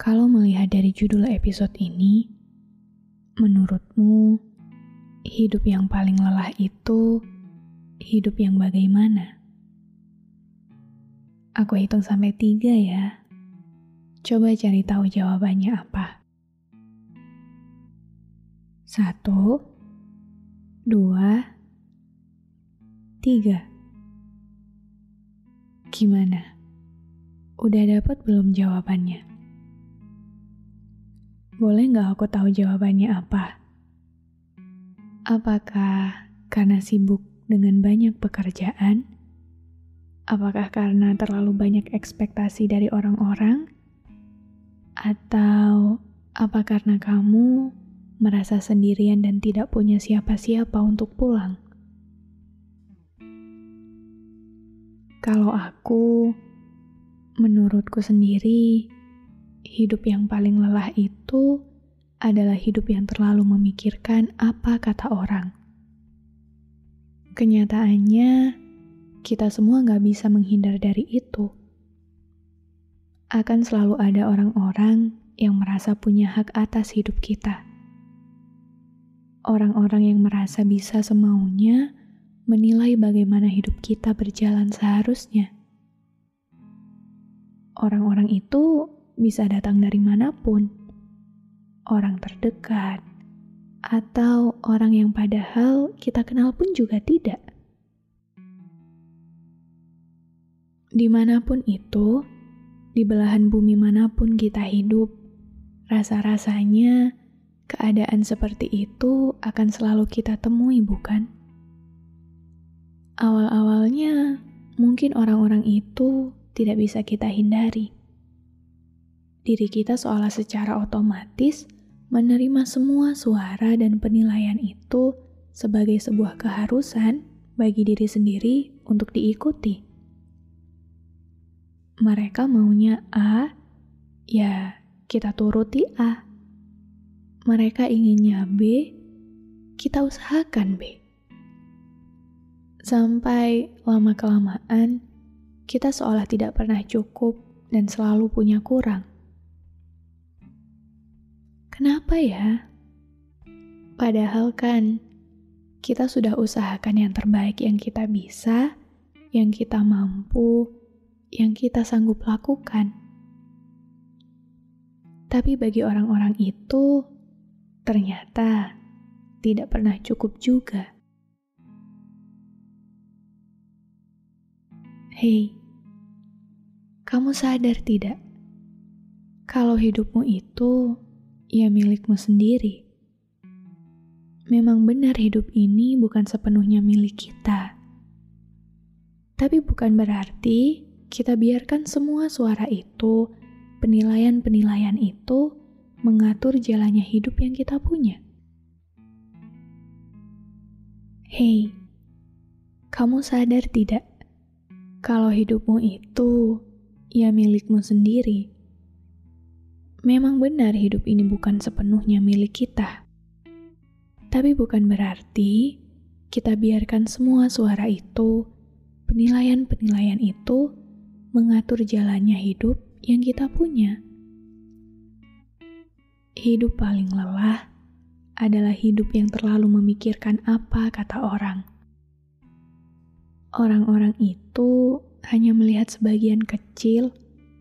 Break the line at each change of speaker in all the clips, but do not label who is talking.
Kalau melihat dari judul episode ini, menurutmu hidup yang paling lelah itu hidup yang bagaimana? Aku hitung sampai tiga ya. Coba cari tahu jawabannya apa. Satu, dua, tiga. Gimana? Udah dapat belum jawabannya? Boleh nggak aku tahu jawabannya apa? Apakah karena sibuk dengan banyak pekerjaan? Apakah karena terlalu banyak ekspektasi dari orang-orang? Atau apa karena kamu merasa sendirian dan tidak punya siapa-siapa untuk pulang? Kalau aku, menurutku sendiri, hidup yang paling lelah itu adalah hidup yang terlalu memikirkan apa kata orang. Kenyataannya, kita semua nggak bisa menghindar dari itu. Akan selalu ada orang-orang yang merasa punya hak atas hidup kita. Orang-orang yang merasa bisa semaunya menilai bagaimana hidup kita berjalan seharusnya. Orang-orang itu bisa datang dari mana pun, orang terdekat, atau orang yang padahal kita kenal pun juga tidak. Di mana pun itu, di belahan bumi mana pun kita hidup, rasa-rasanya keadaan seperti itu akan selalu kita temui, bukan? Awal-awalnya, mungkin orang-orang itu tidak bisa kita hindari diri kita seolah secara otomatis menerima semua suara dan penilaian itu sebagai sebuah keharusan bagi diri sendiri untuk diikuti. Mereka maunya A, ya kita turuti A. Mereka inginnya B, kita usahakan B. Sampai lama-kelamaan, kita seolah tidak pernah cukup dan selalu punya kurang. Kenapa ya? Padahal kan kita sudah usahakan yang terbaik yang kita bisa, yang kita mampu, yang kita sanggup lakukan. Tapi bagi orang-orang itu, ternyata tidak pernah cukup juga. Hei, kamu sadar tidak? Kalau hidupmu itu ya milikmu sendiri. Memang benar hidup ini bukan sepenuhnya milik kita. Tapi bukan berarti kita biarkan semua suara itu, penilaian-penilaian itu mengatur jalannya hidup yang kita punya. Hei, kamu sadar tidak kalau hidupmu itu ya milikmu sendiri? Memang benar hidup ini bukan sepenuhnya milik kita. Tapi bukan berarti kita biarkan semua suara itu, penilaian-penilaian itu mengatur jalannya hidup yang kita punya. Hidup paling lelah adalah hidup yang terlalu memikirkan apa kata orang. Orang-orang itu hanya melihat sebagian kecil,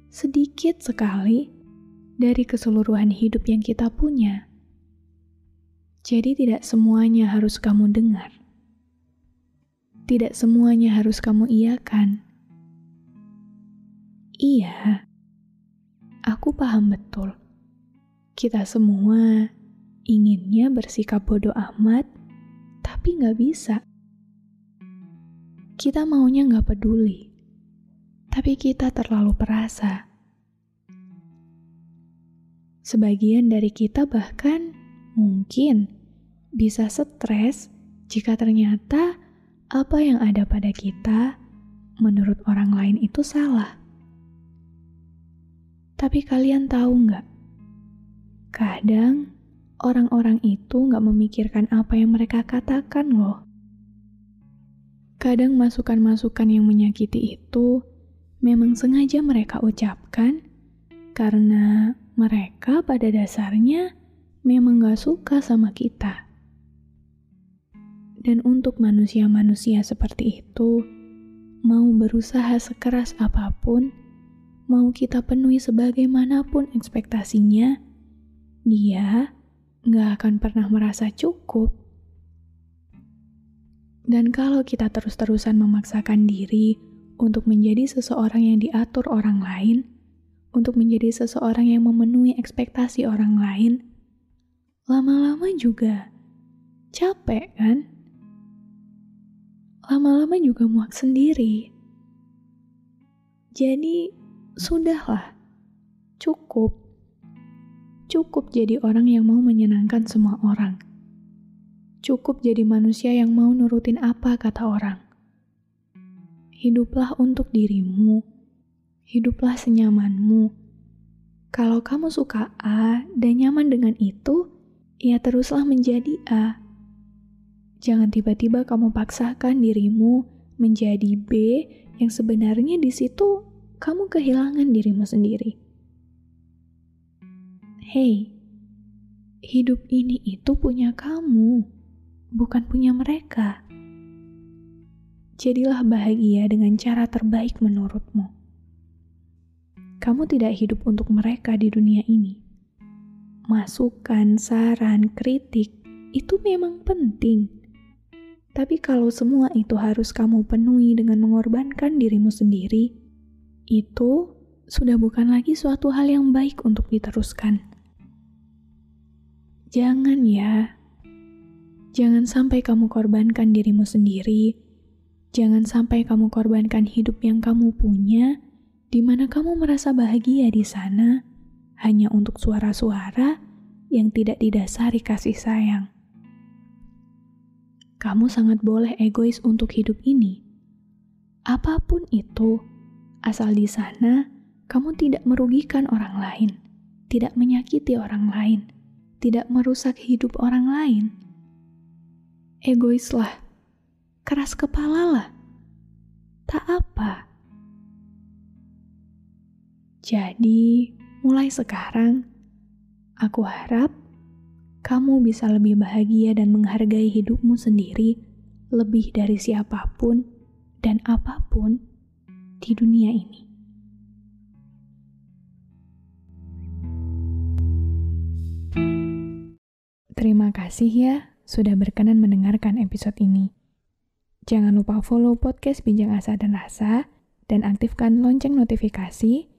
sedikit sekali dari keseluruhan hidup yang kita punya. Jadi, tidak semuanya harus kamu dengar, tidak semuanya harus kamu iakan. Iya, aku paham betul. Kita semua inginnya bersikap bodoh amat, tapi nggak bisa. Kita maunya nggak peduli, tapi kita terlalu perasa. Sebagian dari kita bahkan mungkin bisa stres jika ternyata apa yang ada pada kita menurut orang lain itu salah. Tapi kalian tahu nggak? Kadang orang-orang itu nggak memikirkan apa yang mereka katakan loh. Kadang masukan-masukan yang menyakiti itu memang sengaja mereka ucapkan karena mereka pada dasarnya memang gak suka sama kita. Dan untuk manusia-manusia seperti itu, mau berusaha sekeras apa pun, mau kita penuhi sebagaimanapun ekspektasinya, dia nggak akan pernah merasa cukup. Dan kalau kita terus-terusan memaksakan diri untuk menjadi seseorang yang diatur orang lain, untuk menjadi seseorang yang memenuhi ekspektasi orang lain, lama-lama juga capek kan? Lama-lama juga muak sendiri. Jadi, Sudahlah, cukup. Cukup jadi orang yang mau menyenangkan semua orang. Cukup jadi manusia yang mau nurutin apa kata orang. Hiduplah untuk dirimu. Hiduplah senyamanmu. Kalau kamu suka A dan nyaman dengan itu, ya teruslah menjadi A. Jangan tiba-tiba kamu paksakan dirimu menjadi B yang sebenarnya di situ kamu kehilangan dirimu sendiri. Hei, hidup ini itu punya kamu, bukan punya mereka. Jadilah bahagia dengan cara terbaik menurutmu. Kamu tidak hidup untuk mereka di dunia ini. Masukan, saran, kritik itu memang penting. Tapi kalau semua itu harus kamu penuhi dengan mengorbankan dirimu sendiri, itu sudah bukan lagi suatu hal yang baik untuk diteruskan. Jangan ya, jangan sampai kamu korbankan dirimu sendiri. Jangan sampai kamu korbankan hidup yang kamu punya, di mana kamu merasa bahagia di sana hanya untuk suara-suara yang tidak didasari kasih sayang. Kamu sangat boleh egois untuk hidup ini. Apa pun itu, asal di sana kamu tidak merugikan orang lain, tidak menyakiti orang lain, tidak merusak hidup orang lain. Egoislah, keras kepalalah, tak apa. Jadi, mulai sekarang, aku harap kamu bisa lebih bahagia dan menghargai hidupmu sendiri lebih dari siapa pun dan apa pun di dunia ini. Terima kasih ya sudah berkenan mendengarkan episode ini. Jangan lupa follow podcast Bincang Asa dan Rasa dan aktifkan lonceng notifikasi